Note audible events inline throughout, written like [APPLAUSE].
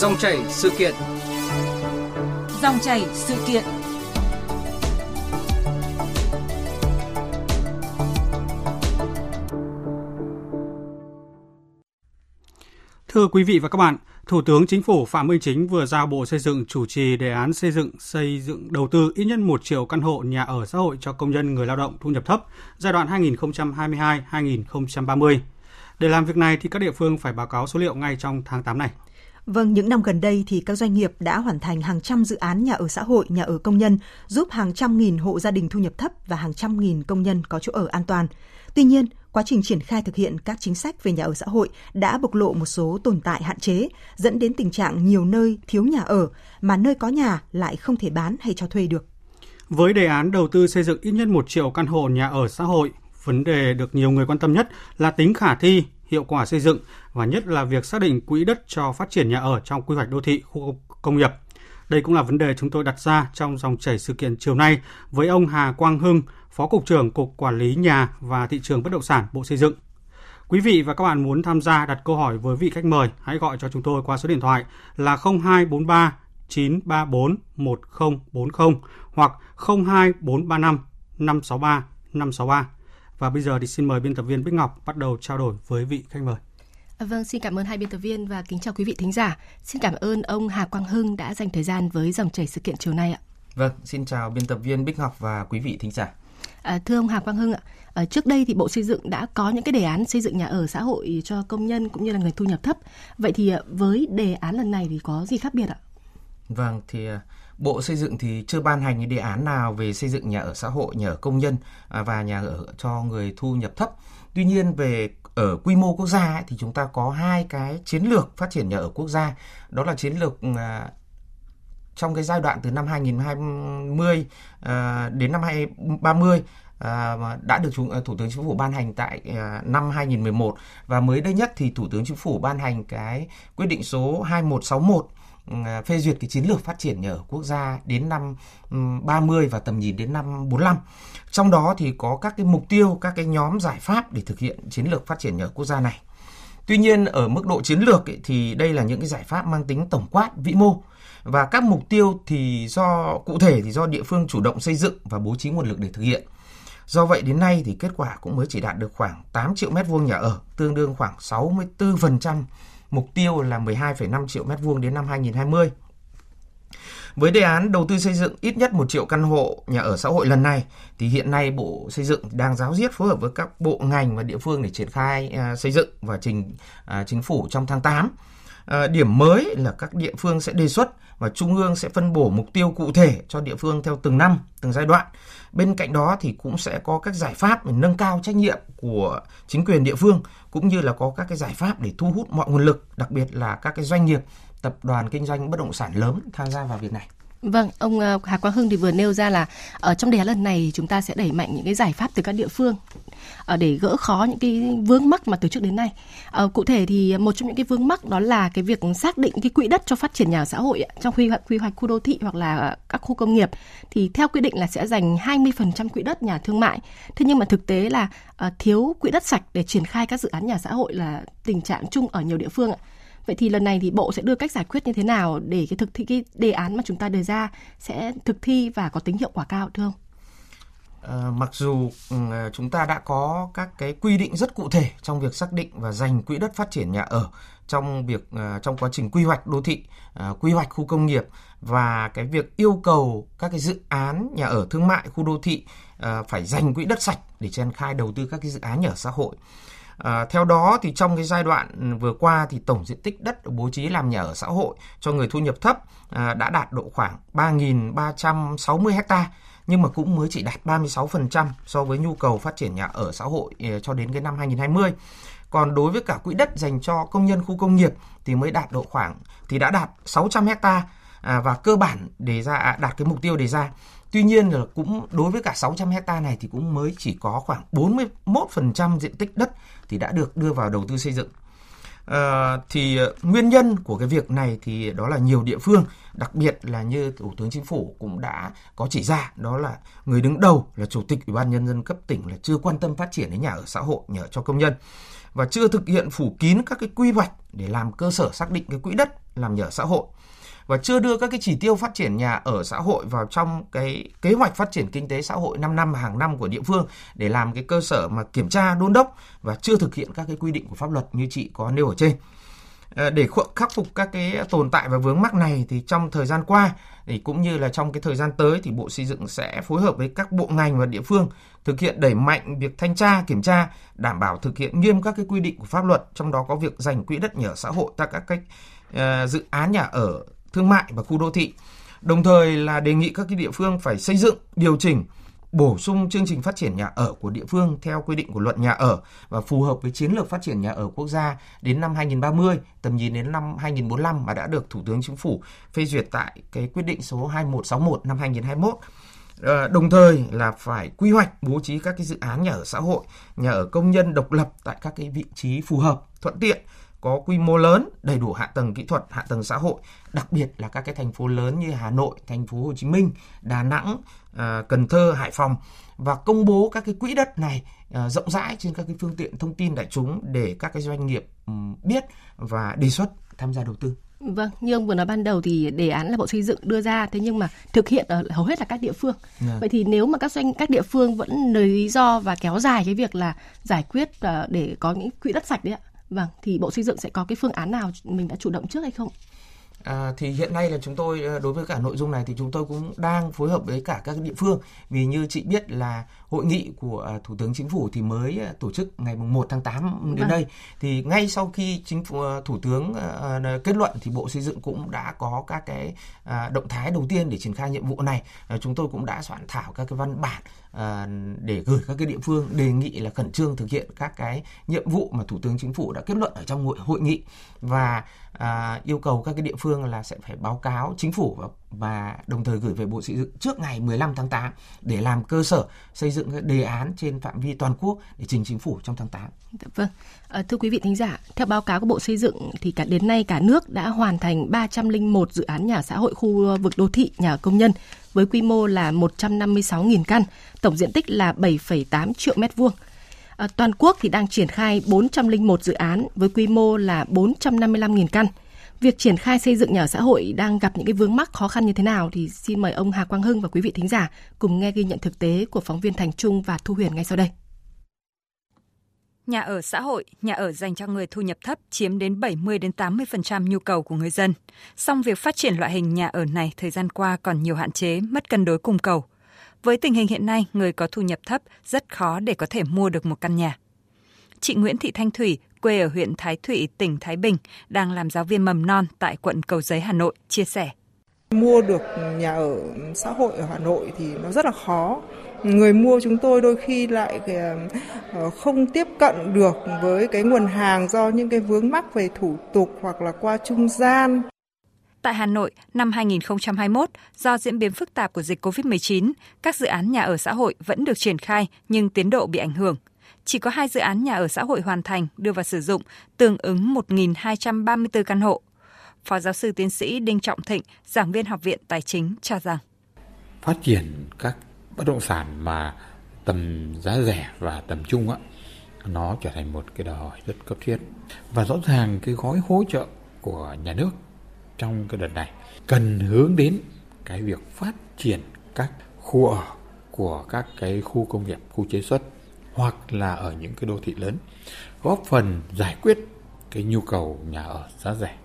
Dòng chảy sự kiện. Dòng chảy sự kiện. Thưa quý vị và các bạn, Thủ tướng Chính phủ Phạm Minh Chính vừa giao Bộ Xây dựng chủ trì đề án xây dựng, xây dựng đầu tư ít nhất 1 triệu căn hộ nhà ở xã hội cho công nhân người lao động thu nhập thấp giai đoạn 2022-2030. Để làm việc này thì các địa phương phải báo cáo số liệu ngay trong tháng 8 này. Vâng, những năm gần đây thì các doanh nghiệp đã hoàn thành hàng trăm dự án nhà ở xã hội, nhà ở công nhân, giúp hàng trăm nghìn hộ gia đình thu nhập thấp và hàng trăm nghìn công nhân có chỗ ở an toàn. Tuy nhiên, quá trình triển khai thực hiện các chính sách về nhà ở xã hội đã bộc lộ một số tồn tại hạn chế, dẫn đến tình trạng nhiều nơi thiếu nhà ở, mà nơi có nhà lại không thể bán hay cho thuê được. Với đề án đầu tư xây dựng ít nhất 1 triệu căn hộ nhà ở xã hội, vấn đề được nhiều người quan tâm nhất là tính khả thi, hiệu quả xây dựng và nhất là việc xác định quỹ đất cho phát triển nhà ở trong quy hoạch đô thị, khu công nghiệp. Đây cũng là vấn đề chúng tôi đặt ra trong dòng chảy sự kiện chiều nay với ông Hà Quang Hưng, Phó Cục trưởng Cục Quản lý Nhà và Thị trường Bất động sản Bộ Xây dựng. Quý vị và các bạn muốn tham gia đặt câu hỏi với vị khách mời, hãy gọi cho chúng tôi qua số điện thoại là 0243 934 1040 hoặc 02435 563 563. Và bây giờ thì xin mời biên tập viên Bích Ngọc bắt đầu trao đổi với vị khách mời. Vâng, xin cảm ơn hai biên tập viên và kính chào quý vị thính giả. Xin cảm ơn ông Hà Quang Hưng đã dành thời gian với dòng chảy sự kiện chiều nay ạ. Vâng, xin chào biên tập viên Bích Ngọc và quý vị thính giả. À, thưa ông Hà Quang Hưng ạ, à, trước đây thì Bộ Xây dựng đã có những cái đề án xây dựng nhà ở xã hội cho công nhân cũng như là người thu nhập thấp. Vậy thì à, với đề án lần này thì có gì khác biệt ạ? Vâng, thì à, Bộ Xây dựng thì chưa ban hành đề án nào về xây dựng nhà ở xã hội, nhà ở công nhân à, và nhà ở cho người thu nhập thấp. Tuy nhiên về ở quy mô quốc gia ấy, thì chúng ta có hai cái chiến lược phát triển nhà ở quốc gia. Đó là chiến lược à, trong cái giai đoạn từ năm 2020 à, đến năm 2030 à, đã được chúng, Thủ tướng Chính phủ ban hành tại năm 2011 và mới đây nhất thì Thủ tướng Chính phủ ban hành cái quyết định số 2161 À, phê duyệt cái chiến lược phát triển nhà ở quốc gia đến năm 30 và tầm nhìn đến năm 45. Trong đó thì có các cái mục tiêu, các cái nhóm giải pháp để thực hiện chiến lược phát triển nhà ở quốc gia này. Tuy nhiên ở mức độ chiến lược ấy, thì đây là những cái giải pháp mang tính tổng quát vĩ mô và các mục tiêu thì do cụ thể thì do địa phương chủ động xây dựng và bố trí nguồn lực để thực hiện. Do vậy đến nay thì kết quả cũng mới chỉ đạt được khoảng 8 triệu mét vuông nhà ở, tương đương khoảng 64% mục tiêu là 12,5 triệu mét vuông đến năm 2020. Với đề án đầu tư xây dựng ít nhất 1 triệu căn hộ nhà ở xã hội lần này thì hiện nay Bộ Xây dựng đang giáo diết phối hợp với các bộ ngành và địa phương để triển khai à, xây dựng và trình à, chính phủ trong tháng 8. À, điểm mới là các địa phương sẽ đề xuất và trung ương sẽ phân bổ mục tiêu cụ thể cho địa phương theo từng năm, từng giai đoạn. Bên cạnh đó thì cũng sẽ có các giải pháp để nâng cao trách nhiệm của chính quyền địa phương cũng như là có các cái giải pháp để thu hút mọi nguồn lực, đặc biệt là các cái doanh nghiệp, tập đoàn kinh doanh bất động sản lớn tham gia vào việc này. Vâng, ông ờ, Hà Quang Hưng thì vừa nêu ra là ở trong đề án lần này chúng ta sẽ đẩy mạnh những cái giải pháp từ các địa phương ờ, để gỡ khó những cái vướng mắc mà từ trước đến nay. Ờ, cụ thể thì một trong những cái vướng mắc đó là cái việc xác định cái quỹ đất cho phát triển nhà ở xã hội trong quy hoạch quy hoạch khu đô thị hoặc là các khu công nghiệp thì theo quy định là sẽ dành 20% quỹ đất nhà thương mại. Thế nhưng mà thực tế là thiếu quỹ đất sạch để triển khai các dự án nhà xã hội là tình trạng chung ở nhiều địa phương ạ. Vậy thì lần này thì Bộ sẽ đưa cách giải quyết như thế nào để cái thực thi cái đề án mà chúng ta đề ra sẽ thực thi và có tính hiệu quả cao thưa ông? À, mặc dù ừ, chúng ta đã có các cái quy định rất cụ thể trong việc xác định và dành quỹ đất phát triển nhà ở trong việc ờ, trong quá trình quy hoạch đô thị, ờ, quy hoạch khu công nghiệp và cái việc yêu cầu các cái dự án nhà ở thương mại khu đô thị phải dành quỹ đất sạch để triển khai đầu tư các cái dự án nhà ở xã hội. À, theo đó thì trong cái giai đoạn vừa qua thì tổng diện tích đất bố trí làm nhà ở xã hội cho người thu nhập thấp à, đã đạt độ khoảng 3.360 ha nhưng mà cũng mới chỉ đạt 36% so với nhu cầu phát triển nhà ở xã hội à, cho đến cái năm 2020. Còn đối với cả quỹ đất dành cho công nhân khu công nghiệp thì mới đạt độ khoảng thì đã đạt 600 ha à, và cơ bản đề ra à, đạt cái mục tiêu đề ra. Tuy nhiên là cũng đối với cả 600 hecta này thì cũng mới chỉ có khoảng 41% diện tích đất thì đã được đưa vào đầu tư xây dựng. À, thì ờ, nguyên nhân của cái việc này thì đó là nhiều địa phương, đặc biệt là như Thủ tướng Chính phủ cũng đã có chỉ ra, đó là người đứng đầu là Chủ tịch Ủy ban Nhân dân cấp tỉnh là chưa quan tâm phát triển đến nhà ở xã hội, nhà ở cho công nhân và chưa thực hiện phủ kín các cái quy hoạch để làm cơ sở xác định cái quỹ đất làm nhà ở xã hội và chưa đưa các cái chỉ tiêu phát triển nhà ở xã hội vào trong cái kế hoạch phát triển kinh tế xã hội 5 năm hàng năm của địa phương để làm cái cơ sở mà kiểm tra đôn đốc và chưa thực hiện các cái quy định của pháp luật như chị có nêu ở trên. Ờ, để khắc phục các cái tồn tại và vướng mắc này thì trong thời gian qua thì cũng như là trong cái thời gian tới thì Bộ Xây dựng sẽ phối hợp với các bộ ngành và địa phương thực hiện đẩy mạnh việc thanh tra, kiểm tra, đảm bảo thực hiện nghiêm các cái quy định của pháp luật, trong đó có việc dành quỹ đất nhà ở xã hội tại các cách uh, dự án nhà ở thương mại và khu đô thị. Đồng thời là đề nghị các cái địa phương phải xây dựng, điều chỉnh bổ sung chương trình phát triển nhà ở của địa phương theo quy định của luật nhà ở và phù hợp với chiến lược phát triển nhà ở quốc gia đến năm 2030, tầm nhìn đến năm 2045 mà đã được Thủ tướng Chính phủ phê duyệt tại cái quyết định số 2161 năm 2021. Ờ, đồng thời là phải quy hoạch bố trí các cái dự án nhà ở xã hội, nhà ở công nhân độc lập tại các cái vị trí phù hợp, thuận tiện có quy mô lớn, đầy đủ hạ tầng kỹ thuật, hạ tầng xã hội, đặc biệt là các cái thành phố lớn như Hà Nội, thành phố Hồ Chí Minh, Đà Nẵng, à, Cần Thơ, Hải Phòng và công bố các cái quỹ đất này à, rộng rãi trên các cái phương tiện thông tin đại chúng để các cái doanh nghiệp biết và đề xuất tham gia đầu tư. Vâng, như ông vừa nói ban đầu thì đề án là Bộ Xây dựng đưa ra thế nhưng mà thực hiện ở hầu hết là các địa phương. Yeah. Dạ. Vậy thì nếu mà các doanh các địa phương vẫn lời lý do và kéo dài cái việc là giải quyết uh, để có những quỹ đất sạch đấy ạ Vâng, thì Bộ Xây dựng sẽ có cái phương án nào mình đã chủ động trước hay không? À, thì hiện nay là chúng tôi ờ, đối với cả nội dung này thì chúng tôi cũng đang phối hợp với cả các địa phương vì như chị biết là hội nghị của à, Thủ tướng Chính phủ thì mới à, tổ chức ngày 1 tháng 8 đến vâng. đây. Thì ngay sau khi chính phủ à, Thủ tướng kết luận thì Bộ Xây dựng cũng đã có các cái động thái đầu tiên để triển khai nhiệm vụ này. Chúng tôi cũng đã soạn thảo các cái văn bản để gửi các cái địa phương đề nghị là khẩn trương thực hiện các cái nhiệm vụ mà Thủ tướng Chính phủ đã kết luận ở trong hội, hội nghị. Và à, yêu cầu các cái địa phương là sẽ phải báo cáo chính phủ và, và đồng thời gửi về Bộ Xây dựng trước ngày 15 tháng 8 để làm cơ sở xây dựng đề án trên phạm vi toàn quốc để trình chính phủ trong tháng 8. Dạ vâng. À, thưa quý vị thính giả, theo báo cáo của Bộ Xây dựng thì cả đến nay cả nước đã hoàn thành 301 dự án nhà xã hội khu vực đô thị nhà công nhân với quy mô là 156.000 căn, tổng diện tích là 7,8 triệu mét vuông. À, toàn quốc thì đang triển khai 401 dự án với quy mô là 455.000 căn. Việc triển khai xây dựng nhà ở xã hội đang gặp những cái vướng mắc khó khăn như thế nào thì xin mời ông Hà Quang Hưng và quý vị thính giả cùng nghe ghi nhận thực tế của phóng viên Thành Trung và Thu Huyền ngay sau đây. Nhà ở xã hội, nhà ở dành cho người thu nhập thấp chiếm đến 70 đến 80% nhu cầu của người dân. Song việc phát triển loại hình nhà ở này thời gian qua còn nhiều hạn chế, mất cân đối cung cầu. Với tình hình hiện nay, người có thu nhập thấp rất khó để có thể mua được một căn nhà. Chị Nguyễn Thị Thanh Thủy, quê ở huyện Thái Thụy, tỉnh Thái Bình, đang làm giáo viên mầm non tại quận Cầu Giấy, Hà Nội, chia sẻ. Mua được nhà ở xã hội ở Hà Nội thì nó rất là khó. Người mua chúng tôi đôi khi lại ờ, không tiếp cận được với cái nguồn hàng do những cái vướng mắc về thủ tục hoặc là qua trung gian. Tại Hà Nội, năm 2021, do diễn biến phức tạp của dịch COVID-19, các dự án nhà ở xã hội vẫn được triển khai nhưng tiến độ bị ảnh hưởng. Chỉ có hai dự án nhà ở xã hội hoàn thành đưa vào sử dụng, tương ứng 1.234 căn hộ. Phó giáo sư tiến sĩ Đinh Trọng Thịnh, giảng viên Học viện Tài chính cho rằng phát triển các bất động sản mà tầm giá rẻ và tầm trung á nó trở thành một cái đòi hỏi rất cấp thiết và rõ ràng cái gói hỗ trợ của nhà nước trong cái đợt này cần hướng đến cái việc phát triển các khu ở của các cái khu công nghiệp, khu chế xuất hoặc là ở những cái đô thị lớn góp phần giải quyết cái nhu cầu nhà ở giá rẻ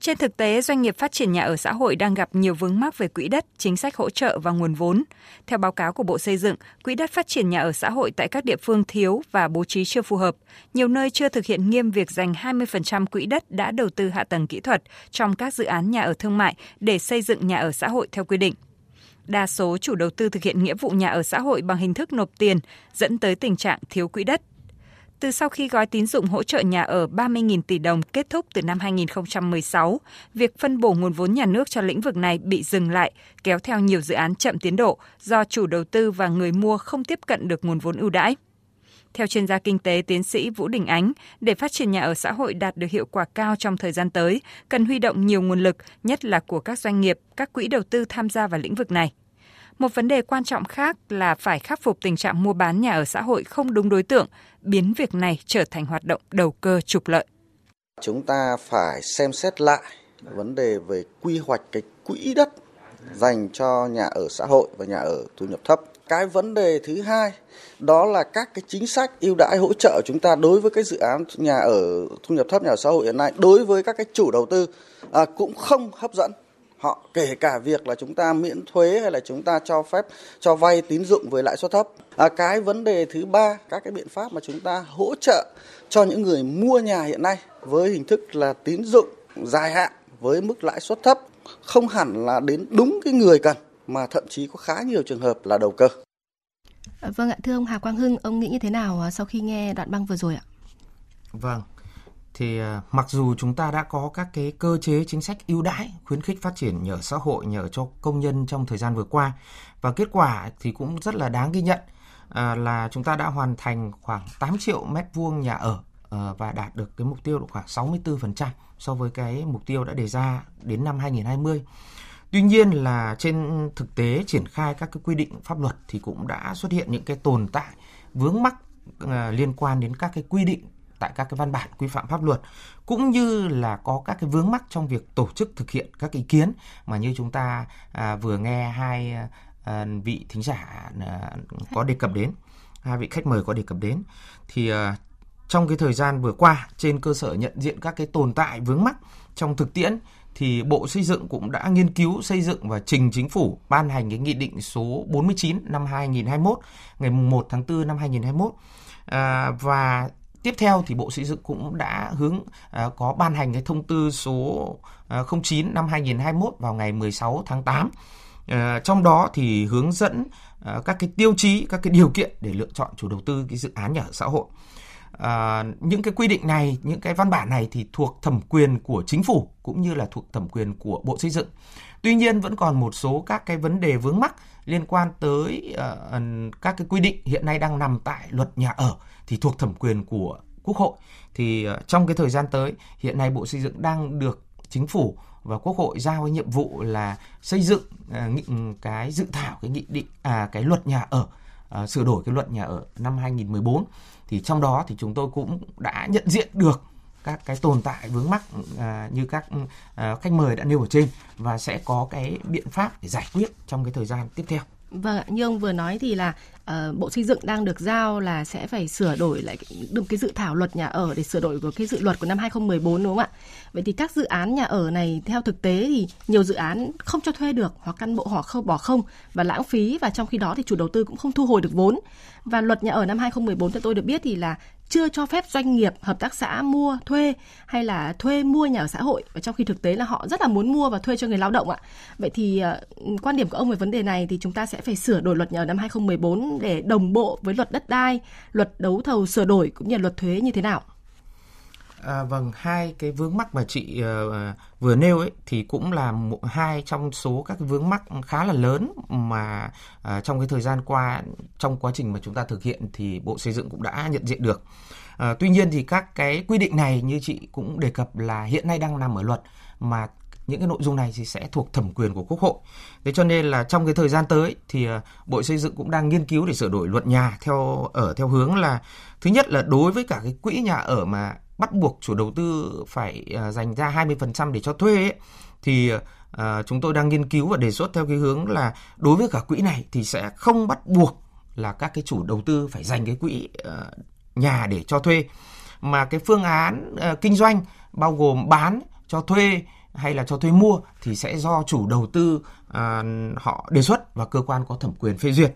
trên thực tế, doanh nghiệp phát triển nhà ở xã hội đang gặp nhiều vướng mắc về quỹ đất, chính sách hỗ trợ và nguồn vốn. Theo báo cáo của Bộ Xây dựng, quỹ đất phát triển nhà ở xã hội tại các địa phương thiếu và bố trí chưa phù hợp. Nhiều nơi chưa thực hiện nghiêm việc dành 20% quỹ đất đã đầu tư hạ tầng kỹ thuật trong các dự án nhà ở thương mại để xây dựng nhà ở xã hội theo quy định. Đa số chủ đầu tư thực hiện nghĩa vụ nhà ở xã hội bằng hình thức nộp tiền, dẫn tới tình trạng thiếu quỹ đất. Từ sau khi gói tín dụng hỗ trợ nhà ở 30.000 tỷ đồng kết thúc từ năm 2016, việc phân bổ nguồn vốn nhà nước cho lĩnh vực này bị dừng lại, kéo theo nhiều dự án chậm tiến độ do chủ đầu tư và người mua không tiếp cận được nguồn vốn ưu đãi. Theo chuyên gia kinh tế tiến sĩ Vũ Đình Ánh, để phát triển nhà ở xã hội đạt được hiệu quả cao trong thời gian tới, cần huy động nhiều nguồn lực, nhất là của các doanh nghiệp, các quỹ đầu tư tham gia vào lĩnh vực này. Một vấn đề quan trọng khác là phải khắc phục tình trạng mua bán nhà ở xã hội không đúng đối tượng, biến việc này trở thành hoạt động đầu cơ trục lợi. Chúng ta phải xem xét lại vấn đề về quy hoạch cái quỹ đất dành cho nhà ở xã hội và nhà ở thu nhập thấp. Cái vấn đề thứ hai đó là các cái chính sách ưu đãi hỗ trợ chúng ta đối với cái dự án nhà ở thu nhập thấp nhà ở xã hội hiện nay đối với các cái chủ đầu tư à, cũng không hấp dẫn họ kể cả việc là chúng ta miễn thuế hay là chúng ta cho phép cho vay tín dụng với lãi suất thấp. À, cái vấn đề thứ ba các cái biện pháp mà chúng ta hỗ trợ cho những người mua nhà hiện nay với hình thức là tín dụng dài hạn với mức lãi suất thấp không hẳn là đến đúng cái người cần mà thậm chí có khá nhiều trường hợp là đầu cơ. Vâng ạ, thưa ông Hà Quang Hưng, ông nghĩ như thế nào sau khi nghe đoạn băng vừa rồi ạ? Vâng, thì à, mặc dù chúng ta đã có các cái cơ chế chính sách ưu đãi khuyến khích phát triển nhà ở xã hội nhà ở cho công nhân trong thời gian vừa qua và kết quả thì cũng rất là đáng ghi nhận à, là chúng ta đã hoàn thành khoảng 8 triệu mét vuông nhà ở à, và đạt được cái mục tiêu khoảng 64% so với cái mục tiêu đã đề ra đến năm 2020. Tuy nhiên là trên thực tế triển khai các cái quy định pháp luật thì cũng đã xuất hiện những cái tồn tại vướng mắc ờ, liên quan đến các cái quy định tại các cái văn bản quy phạm pháp luật cũng như là có các cái vướng mắc trong việc tổ chức thực hiện các ý kiến. Mà như chúng ta à, vừa nghe hai à, vị thính giả à, có đề cập đến hai vị khách mời có đề cập đến thì à, trong cái thời gian vừa qua trên cơ sở nhận diện các cái tồn tại vướng mắc trong thực tiễn thì Bộ Xây dựng cũng đã nghiên cứu xây dựng và trình chính phủ ban hành cái nghị định số 49 năm 2021 ngày 1 tháng 4 năm 2021 à, và Tiếp theo thì Bộ Xây dựng cũng đã hướng à, có ban hành cái thông tư số à, 09 năm 2021 vào ngày 16 tháng 8. À, trong đó thì hướng dẫn à, các cái tiêu chí, các cái điều kiện để lựa chọn chủ đầu tư cái dự án nhà ở xã hội. À, những cái quy định này, những cái văn bản này thì thuộc thẩm quyền của chính phủ cũng như là thuộc thẩm quyền của Bộ Xây dựng. Tuy nhiên vẫn còn một số các cái vấn đề vướng mắc liên quan tới uh, các cái quy định hiện nay đang nằm tại luật nhà ở thì thuộc thẩm quyền của Quốc hội. Thì uh, trong cái thời gian tới, hiện nay Bộ Xây dựng đang được chính phủ và Quốc hội giao cái nhiệm vụ là xây dựng uh, cái dự thảo cái nghị định à cái luật nhà ở À, sửa đổi cái luật nhà ở năm 2014 thì trong đó thì chúng tôi cũng đã nhận diện được các cái tồn tại vướng mắc à, như các à, khách mời đã nêu ở trên và sẽ có cái biện pháp để giải quyết trong cái thời gian tiếp theo. Vâng, như ông vừa nói thì là uh, Bộ Xây dựng đang được giao là sẽ phải sửa đổi lại được cái dự thảo luật nhà ở để sửa đổi của cái dự luật của năm 2014 đúng không ạ? Vậy thì các dự án nhà ở này theo thực tế thì nhiều dự án không cho thuê được hoặc căn bộ họ không bỏ không và lãng phí và trong khi đó thì chủ đầu tư cũng không thu hồi được vốn. Và luật nhà ở năm 2014 theo tôi được biết thì là chưa cho phép doanh nghiệp, hợp tác xã mua, thuê hay là thuê mua nhà ở xã hội và trong khi thực tế là họ rất là muốn mua và thuê cho người lao động ạ. Vậy thì uh, quan điểm của ông về vấn đề này thì chúng ta sẽ phải sửa đổi luật nhà ở năm 2014 để đồng bộ với luật đất đai, luật đấu thầu sửa đổi cũng như luật thuế như thế nào? À, vâng, hai cái vướng mắc mà chị uh, vừa nêu ấy thì cũng là một, hai trong số các cái vướng mắc khá là lớn mà uh, trong cái thời gian qua trong quá trình mà chúng ta thực hiện thì Bộ Xây dựng cũng đã nhận diện được. Uh, tuy nhiên thì các cái quy định này như chị cũng đề cập là hiện nay đang nằm ở luật mà những cái nội dung này thì sẽ thuộc thẩm quyền của Quốc hội. Thế cho nên là trong cái thời gian tới thì ờ, Bộ Xây dựng cũng đang nghiên cứu để sửa đổi luật nhà theo ở theo hướng là thứ nhất là đối với cả cái quỹ nhà ở mà bắt buộc chủ đầu tư phải à, dành ra 20% để cho thuê ấy, thì à, chúng tôi đang nghiên cứu và đề xuất theo cái hướng là đối với cả quỹ này thì sẽ không bắt buộc là các cái chủ đầu tư phải dành cái quỹ uh, nhà để cho thuê mà cái phương án uh, kinh doanh bao gồm bán cho thuê hay là cho thuê mua thì sẽ do chủ đầu tư uh, họ đề xuất và cơ quan có thẩm quyền phê duyệt.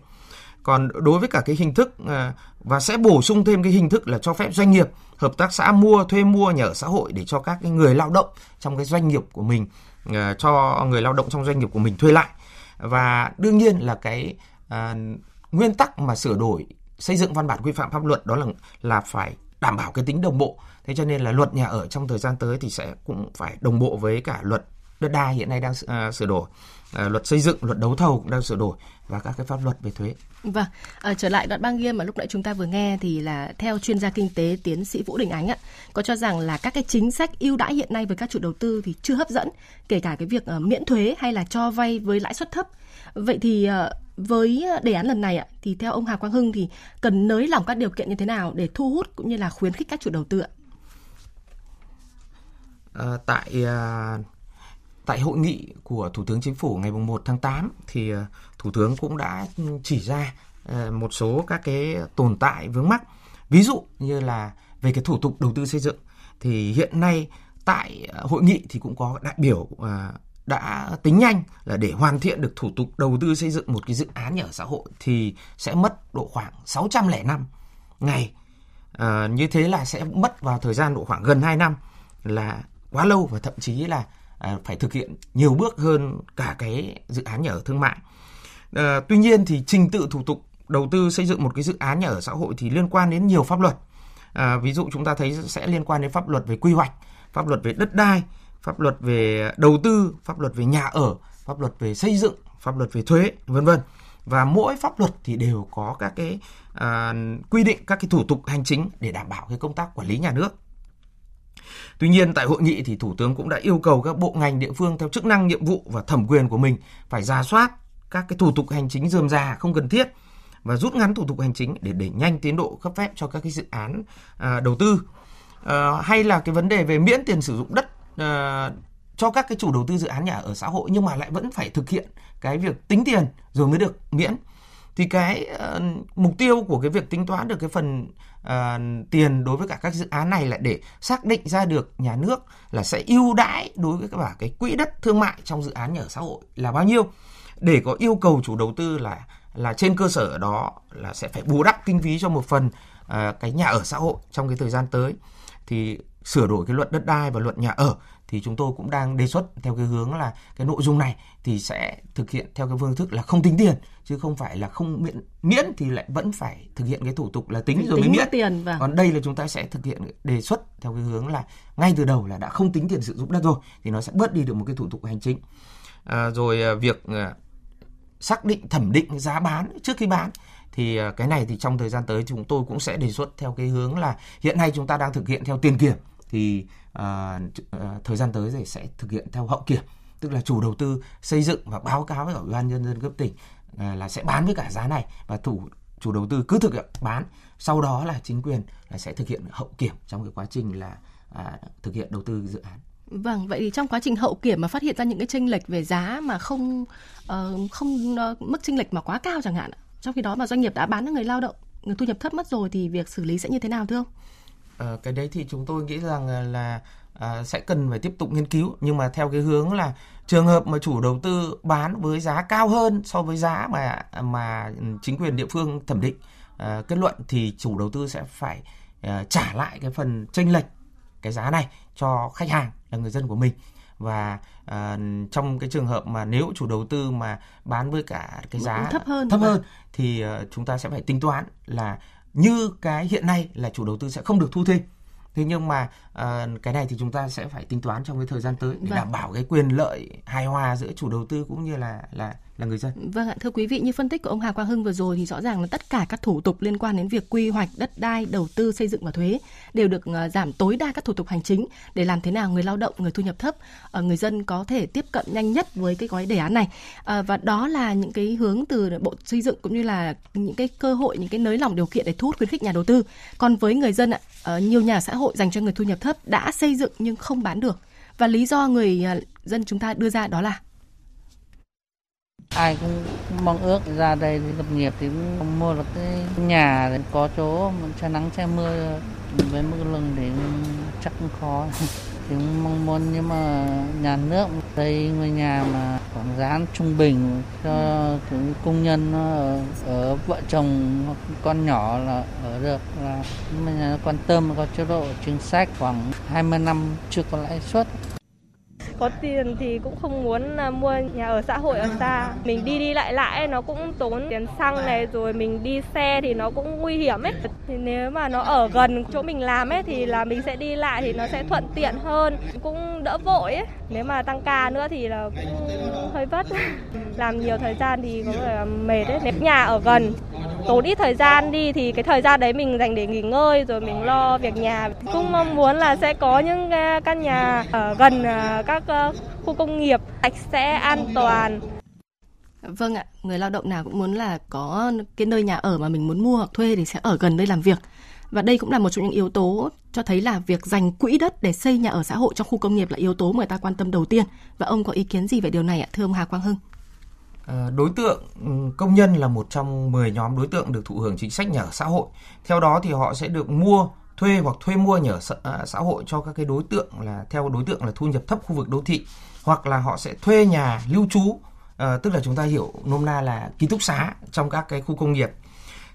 Còn đối với cả cái hình thức à, và sẽ bổ sung thêm cái hình thức là cho phép doanh nghiệp, hợp tác xã mua thuê mua nhà ở xã hội để cho các cái người lao động trong cái doanh nghiệp của mình à, cho người lao động trong doanh nghiệp của mình thuê lại. Và đương nhiên là cái à, nguyên tắc mà sửa đổi xây dựng văn bản quy phạm pháp luật đó là là phải đảm bảo cái tính đồng bộ. Thế cho nên là luật nhà ở trong thời gian tới thì sẽ cũng phải đồng bộ với cả luật đất đai hiện nay đang uh, sửa đổi, uh, luật xây dựng, luật đấu thầu cũng đang sửa đổi và các cái pháp luật về thuế. Vâng, à, trở lại đoạn băng ghiêm mà lúc nãy chúng ta vừa nghe thì là theo chuyên gia kinh tế tiến sĩ Vũ Đình Ánh ạ, có cho rằng là các cái chính sách ưu đãi hiện nay với các chủ đầu tư thì chưa hấp dẫn, kể cả cái việc uh, miễn thuế hay là cho vay với lãi suất thấp. Vậy thì uh, với đề án lần này ạ, thì theo ông Hà Quang Hưng thì cần nới lỏng các điều kiện như thế nào để thu hút cũng như là khuyến khích các chủ đầu tư ạ? À, tại uh tại hội nghị của Thủ tướng Chính phủ ngày 1 tháng 8 thì ờ, Thủ tướng cũng đã chỉ ra ờ, một số các cái tồn tại vướng mắc. Ví dụ như là về cái thủ tục đầu tư xây dựng thì hiện nay tại ờ, hội nghị thì cũng có đại biểu đã tính nhanh là để hoàn thiện được thủ tục đầu tư xây dựng một cái dự án nhà ở xã hội thì sẽ mất độ khoảng 605 ngày. À, như thế là sẽ mất vào thời gian độ khoảng gần 2 năm là quá lâu và thậm chí là à, phải thực hiện nhiều bước hơn cả cái dự án nhà ở thương mại. À, tuy nhiên thì trình tự thủ tục đầu tư xây dựng một cái dự án nhà ở xã hội thì liên quan đến nhiều pháp luật. À, ví dụ chúng ta thấy sẽ liên quan đến pháp luật về quy hoạch, pháp luật về đất đai, pháp luật về đầu tư, pháp luật về nhà ở, pháp luật về xây dựng, pháp luật về thuế, vân vân. Và mỗi pháp luật thì đều có các cái à, quy định các cái thủ tục hành chính để đảm bảo cái công tác quản lý nhà nước. Tuy nhiên tại hội nghị thì Thủ tướng cũng đã yêu cầu các bộ ngành địa phương theo chức năng nhiệm vụ và thẩm quyền của mình phải ra soát các cái thủ tục hành chính dườm già không cần thiết và rút ngắn thủ tục hành chính để đẩy nhanh tiến độ cấp phép cho các cái dự án à, đầu tư. À, hay là cái vấn đề về miễn tiền sử dụng đất à, cho các cái chủ đầu tư dự án nhà ở xã hội nhưng mà lại vẫn phải thực hiện cái việc tính tiền rồi mới được miễn thì cái uh, mục tiêu của cái việc tính toán được cái phần uh, tiền đối với cả các dự án này là để xác định ra được nhà nước là sẽ ưu đãi đối với cả cái quỹ đất thương mại trong dự án nhà ở xã hội là bao nhiêu. Để có yêu cầu chủ đầu tư là là trên cơ sở đó là sẽ phải bù đắp kinh phí cho một phần uh, cái nhà ở xã hội trong cái thời gian tới. Thì sửa đổi cái luật đất đai và luật nhà ở thì chúng tôi cũng đang đề xuất theo cái hướng là cái nội dung này thì sẽ thực hiện theo cái phương thức là không tính tiền chứ không phải là không miễn miễn thì lại vẫn phải thực hiện cái thủ tục là tính, rồi tính mới miễn tiền và... còn đây là chúng ta sẽ thực hiện đề xuất theo cái hướng là ngay từ đầu là đã không tính tiền sử dụng đất rồi thì nó sẽ bớt đi được một cái thủ tục hành chính. À, rồi à, việc à, xác định thẩm định giá bán trước khi bán thì à, cái này thì trong thời gian tới chúng tôi cũng sẽ đề xuất theo cái hướng là hiện nay chúng ta đang thực hiện theo tiền kiểm thì À, à, thời gian tới thì sẽ thực hiện theo hậu kiểm tức là chủ đầu tư xây dựng và báo cáo với ủy ban nhân dân cấp tỉnh à, là sẽ bán với cả giá này và thủ chủ đầu tư cứ thực hiện bán sau đó là chính quyền là sẽ thực hiện hậu kiểm trong cái quá trình là à, thực hiện đầu tư dự án Vâng, vậy thì trong quá trình hậu kiểm mà phát hiện ra những cái chênh lệch về giá mà không uh, không uh, mức chênh lệch mà quá cao chẳng hạn, trong khi đó mà doanh nghiệp đã bán cho người lao động, người thu nhập thấp mất rồi thì việc xử lý sẽ như thế nào thưa ông? À, cái đấy thì chúng tôi nghĩ rằng là à, sẽ cần phải tiếp tục nghiên cứu. Nhưng mà theo cái hướng là trường hợp mà chủ đầu tư bán với giá cao hơn so với giá mà mà chính quyền địa phương thẩm định à, kết luận thì chủ đầu tư sẽ phải à, trả lại cái phần chênh lệch cái giá này cho khách hàng là người dân của mình. Và à, trong cái trường hợp mà nếu chủ đầu tư mà bán với cả cái giá thấp hơn thấp hơn thì uh, chúng ta sẽ phải tính toán là như cái hiện nay là chủ đầu tư sẽ không được thu thêm thế nhưng mà uh, cái này thì chúng ta sẽ phải tính toán trong cái thời gian tới để vâng. đảm bảo cái quyền lợi hài hòa giữa chủ đầu tư cũng như là là là người dân. Vâng ạ, thưa quý vị, như phân tích của ông Hà Quang Hưng vừa rồi thì rõ ràng là tất cả các thủ tục liên quan đến việc quy hoạch đất đai, đầu tư, xây dựng và thuế đều được ờ, giảm tối đa các thủ tục hành chính để làm thế nào người lao động, người thu nhập thấp, ờ, người dân có thể tiếp cận nhanh nhất với cái gói đề án này. Ờ, và đó là những cái hướng từ Bộ Xây dựng cũng như là những cái cơ hội, những cái nới lỏng điều kiện để thu hút khuyến khích nhà đầu tư. Còn với người dân ạ, nhiều nhà xã hội dành cho người thu nhập thấp đã xây dựng nhưng không bán được. Và lý do người dân chúng ta đưa ra đó là ai cũng mong ước ra đây thì lập nghiệp thì cũng mua được cái nhà để có chỗ che nắng che mưa với mức lương thì chắc cũng khó. [LAUGHS] Thì cũng mong muốn nhưng mà nhà nước xây ngôi nhà mà khoảng giá trung bình cho những công nhân ở, ở vợ chồng hoặc con nhỏ là ở được là nhà quan tâm có chế độ chính sách khoảng 20 năm chưa có lãi suất có tiền thì cũng không muốn à, mua nhà ở xã hội ở xa. Mình đi đi lại lại nó cũng tốn tiền xăng này, rồi mình đi xe thì nó cũng nguy hiểm ấy. Thì nếu mà nó ở gần chỗ mình làm ấy, thì là mình sẽ đi lại thì nó sẽ thuận tiện hơn, cũng đỡ vội ấy. Nếu mà tăng ca nữa thì là cũng hơi vất. [LAUGHS] Làm nhiều thời gian thì có thể là mệt ấy. nếu nhà ở gần tốn ít thời gian đi thì cái thời gian đấy mình dành để nghỉ ngơi rồi mình lo việc nhà. Cũng mong muốn là sẽ có những căn nhà ở gần à, các khu công nghiệp sạch sẽ an toàn. Vâng ạ, người lao động nào cũng muốn là có cái nơi nhà ở mà mình muốn mua hoặc thuê thì sẽ ở gần nơi làm việc. và đây cũng là một trong những yếu tố cho thấy là việc dành quỹ đất để xây nhà ở xã hội trong khu công nghiệp là yếu tố mà người ta quan tâm đầu tiên. Và ông có ý kiến gì về điều này ạ thưa ông Hà Quang Hưng? Ờ, đối tượng ừ, công nhân là một trong 10 nhóm đối tượng được thụ hưởng chính sách nhà ở xã hội. Theo đó thì họ sẽ được mua thuê hoặc thuê mua nhà ở xã, à, xã hội cho các cái đối tượng là theo đối tượng là thu nhập thấp khu vực đô thị hoặc là họ sẽ thuê nhà lưu trú à, tức là chúng ta hiểu nôm na là ký túc xá trong các cái khu công nghiệp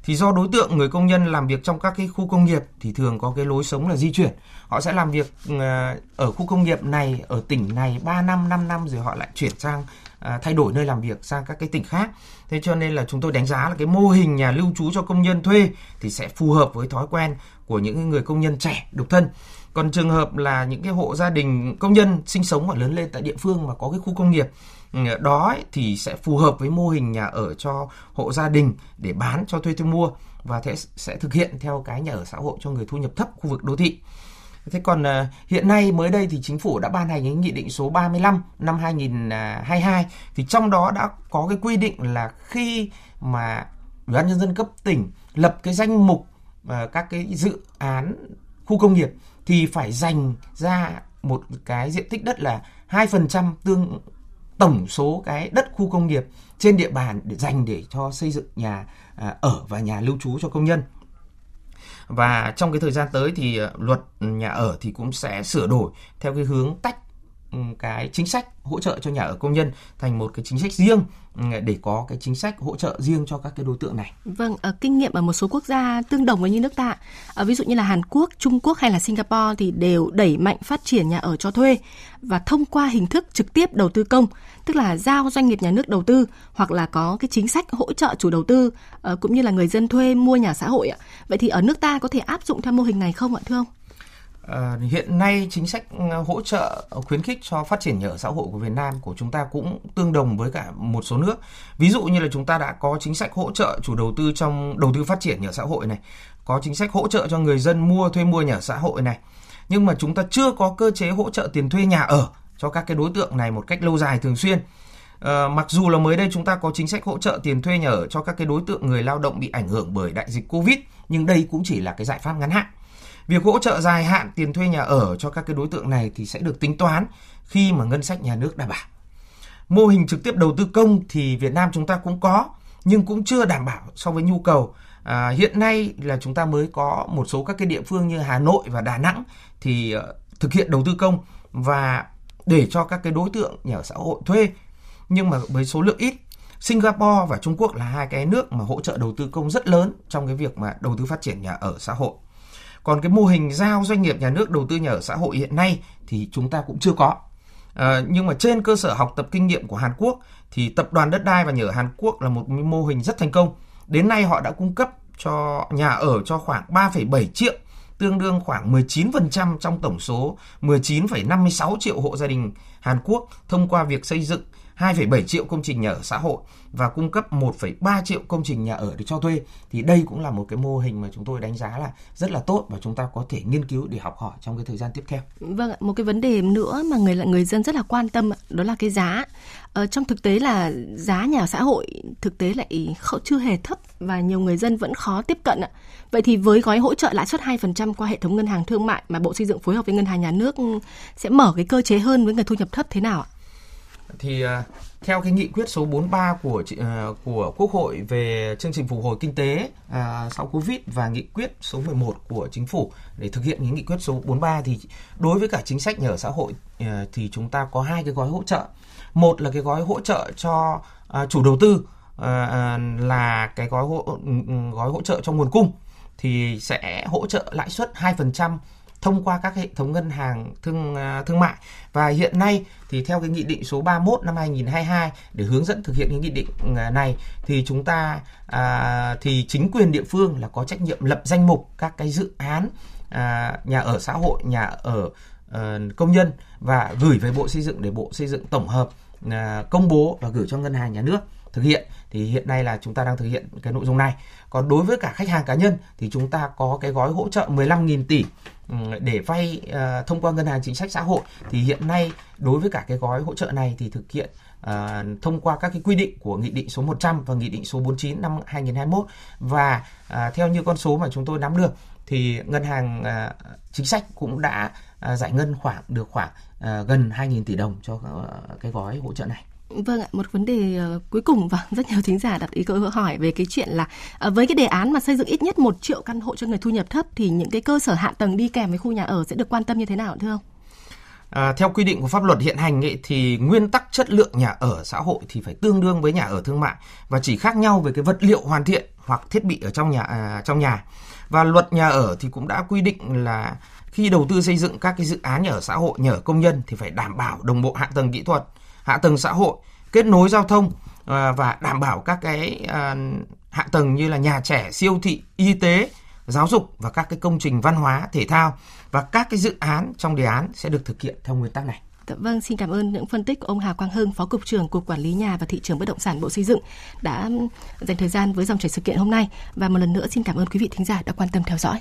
thì do đối tượng, người công nhân làm việc trong các cái khu công nghiệp thì thường có cái lối sống là di chuyển. Họ sẽ làm việc ờ, ở khu công nghiệp này, ở tỉnh này 3 năm 5 năm rồi họ lại chuyển sang à, thay đổi nơi làm việc sang các cái tỉnh khác. Thế cho nên là chúng tôi đánh giá là cái mô hình nhà lưu trú cho công nhân thuê thì sẽ phù hợp với thói quen của những người công nhân trẻ độc thân. Còn trường hợp là những cái hộ gia đình công nhân sinh sống và lớn lên tại địa phương mà có cái khu công nghiệp đó ấy, thì sẽ phù hợp với mô hình nhà ở cho hộ gia đình để bán cho thuê cho mua và thế sẽ thực hiện theo cái nhà ở xã hội cho người thu nhập thấp khu vực đô thị. Thế còn à, hiện nay mới đây thì chính phủ đã ban hành cái nghị định số 35 năm 2022 à, thì trong đó đã có cái quy định là khi mà Ủy ban nhân dân cấp tỉnh lập cái danh mục à, các cái dự án khu công nghiệp thì phải dành ra một cái diện tích đất là 2% tương tổng số cái đất khu công nghiệp trên địa bàn để dành để cho xây dựng nhà à, ở và nhà lưu trú cho công nhân. Và trong cái thời gian tới thì à, luật nhà ở thì cũng sẽ sửa đổi theo cái hướng tách Ừ, cái chính sách hỗ trợ cho nhà ở công nhân thành một cái chính sách riêng ừ, để có cái chính sách hỗ trợ riêng cho các cái đối tượng này. Vâng, ở kinh nghiệm ở một số quốc gia tương đồng với như nước ta, ở ờ, ví dụ như là Hàn Quốc, Trung Quốc hay là Singapore thì đều đẩy mạnh phát triển nhà ở cho thuê và thông qua hình thức trực tiếp đầu tư công, tức là giao doanh nghiệp nhà nước đầu tư hoặc là có cái chính sách hỗ trợ chủ đầu tư ờ, cũng như là người dân thuê mua nhà xã hội ạ. Vậy thì ở nước ta có thể áp dụng theo mô hình này không ạ thưa ông? À, hiện nay chính sách ừ, hỗ trợ ờ, khuyến khích cho phát triển nhà ở xã hội của Việt Nam của chúng ta cũng tương đồng với cả một số nước. Ví dụ như là chúng ta đã có chính sách hỗ trợ chủ đầu tư trong đầu tư phát triển nhà ở xã hội này, có chính sách hỗ trợ cho người dân mua thuê mua nhà ở xã hội này. Nhưng mà chúng ta chưa có cơ chế hỗ trợ tiền thuê nhà ở cho các cái đối tượng này một cách lâu dài thường xuyên. À, mặc dù là mới đây chúng ta có chính sách hỗ trợ tiền thuê nhà ở cho các cái đối tượng người lao động bị ảnh hưởng bởi đại dịch Covid, nhưng đây cũng chỉ là cái giải pháp ngắn hạn Việc hỗ trợ dài hạn tiền thuê nhà ở cho các cái đối tượng này thì sẽ được tính toán khi mà ngân sách nhà nước đảm bảo. Mô hình trực tiếp đầu tư công thì Việt Nam chúng ta cũng có nhưng cũng chưa đảm bảo so với nhu cầu. À, hiện nay là chúng ta mới có một số các cái địa phương như Hà Nội và Đà Nẵng thì uh, thực hiện đầu tư công và để cho các cái đối tượng nhà ở xã hội thuê nhưng mà với số lượng ít Singapore và Trung Quốc là hai cái nước mà hỗ trợ đầu tư công rất lớn trong cái việc mà đầu tư phát triển nhà ở xã hội. Còn cái mô hình giao doanh nghiệp nhà nước đầu tư nhà ở xã hội hiện nay thì chúng ta cũng chưa có. À, nhưng mà trên cơ sở học tập kinh nghiệm của Hàn Quốc thì tập đoàn đất đai và nhà ở Hàn Quốc là một mô hình rất thành công. Đến nay họ đã cung cấp cho nhà ở cho khoảng 3,7 triệu tương đương khoảng 19% trong tổng số 19,56 triệu hộ gia đình Hàn Quốc thông qua việc xây dựng 2,7 triệu công trình nhà ở xã hội và cung cấp 1,3 triệu công trình nhà ở để cho thuê thì đây cũng là một cái mô hình mà chúng tôi đánh giá là rất là tốt và chúng ta có thể nghiên cứu để học hỏi trong cái thời gian tiếp theo. Vâng, một cái vấn đề nữa mà người người dân rất là quan tâm đó là cái giá. Ờ, trong thực tế là giá nhà ở xã hội thực tế lại không, chưa hề thấp và nhiều người dân vẫn khó tiếp cận ạ. Vậy thì với gói hỗ trợ lãi suất 2% qua hệ thống ngân hàng thương mại mà Bộ Xây dựng phối hợp với ngân hàng nhà nước ừ, sẽ mở cái cơ chế hơn với người thu nhập thấp thế nào ạ? Thì uh, theo cái nghị quyết số 43 của uh, của Quốc hội về chương trình phục hồi kinh tế uh, sau Covid và nghị quyết số 11 của chính phủ để thực hiện những nghị quyết số 43 thì đối với cả chính sách nhà ở xã hội uh, thì chúng ta có hai cái gói hỗ trợ. Một là cái gói hỗ trợ cho uh, chủ đầu tư uh, là cái gói hỗ, ừ, ừ, gói hỗ trợ cho nguồn cung thì sẽ hỗ trợ lãi suất 2% thông qua các hệ thống ngân hàng thương à, thương mại và hiện nay thì theo cái nghị định số 31 năm 2022 để hướng dẫn thực hiện cái nghị định à, này thì chúng ta à, thì chính quyền địa phương là có trách nhiệm lập danh mục các cái dự án à, nhà ở xã hội nhà ở à, công nhân và gửi về bộ xây dựng để bộ xây dựng tổng hợp à, công bố và gửi cho ngân hàng nhà nước thực hiện thì hiện nay là chúng ta đang thực hiện cái nội dung này. Còn đối với cả khách hàng cá nhân thì chúng ta có cái gói hỗ trợ 15.000 tỷ để vay uh, thông qua ngân hàng chính sách xã hội thì hiện nay đối với cả cái gói hỗ trợ này thì thực hiện uh, thông qua các cái quy định của nghị định số 100 và nghị định số 49 năm 2021 và uh, theo như con số mà chúng tôi nắm được thì ngân hàng uh, chính sách cũng đã uh, giải ngân khoảng được khoảng uh, gần 2.000 tỷ đồng cho cái gói hỗ trợ này. Vâng ạ, một vấn đề uh, cuối cùng và [LAUGHS] rất nhiều thính giả đặt ý câu hỏi về cái chuyện là uh, với cái đề án mà xây dựng ít nhất một triệu căn hộ cho người thu nhập thấp thì những cái cơ sở hạ tầng đi kèm với khu nhà ở sẽ được quan tâm như thế nào thưa ông? À, theo quy định của pháp luật hiện hành ấy, thì nguyên tắc chất lượng nhà ở xã hội thì phải tương đương với nhà ở thương mại và chỉ khác nhau về cái vật liệu hoàn thiện hoặc thiết bị ở trong nhà à, trong nhà. Và luật nhà ở thì cũng đã quy định là khi đầu tư xây dựng các cái dự án nhà ở xã hội, nhà ở công nhân thì phải đảm bảo đồng bộ hạ tầng kỹ thuật, hạ tầng xã hội, kết nối giao thông à, và đảm bảo các cái à, hạ tầng như là nhà trẻ, siêu thị, y tế, giáo dục và các cái công trình văn hóa, thể thao và các cái dự án trong đề án sẽ được thực hiện theo nguyên tắc này. Dạ, vâng, xin cảm ơn những phân tích của ông Hà Quang Hưng, Phó Cục trưởng Cục Quản lý Nhà và Thị trường Bất động sản Bộ Xây dựng đã dành thời gian với dòng chảy sự kiện hôm nay. Và một lần nữa xin cảm ơn quý vị thính giả đã quan tâm theo dõi.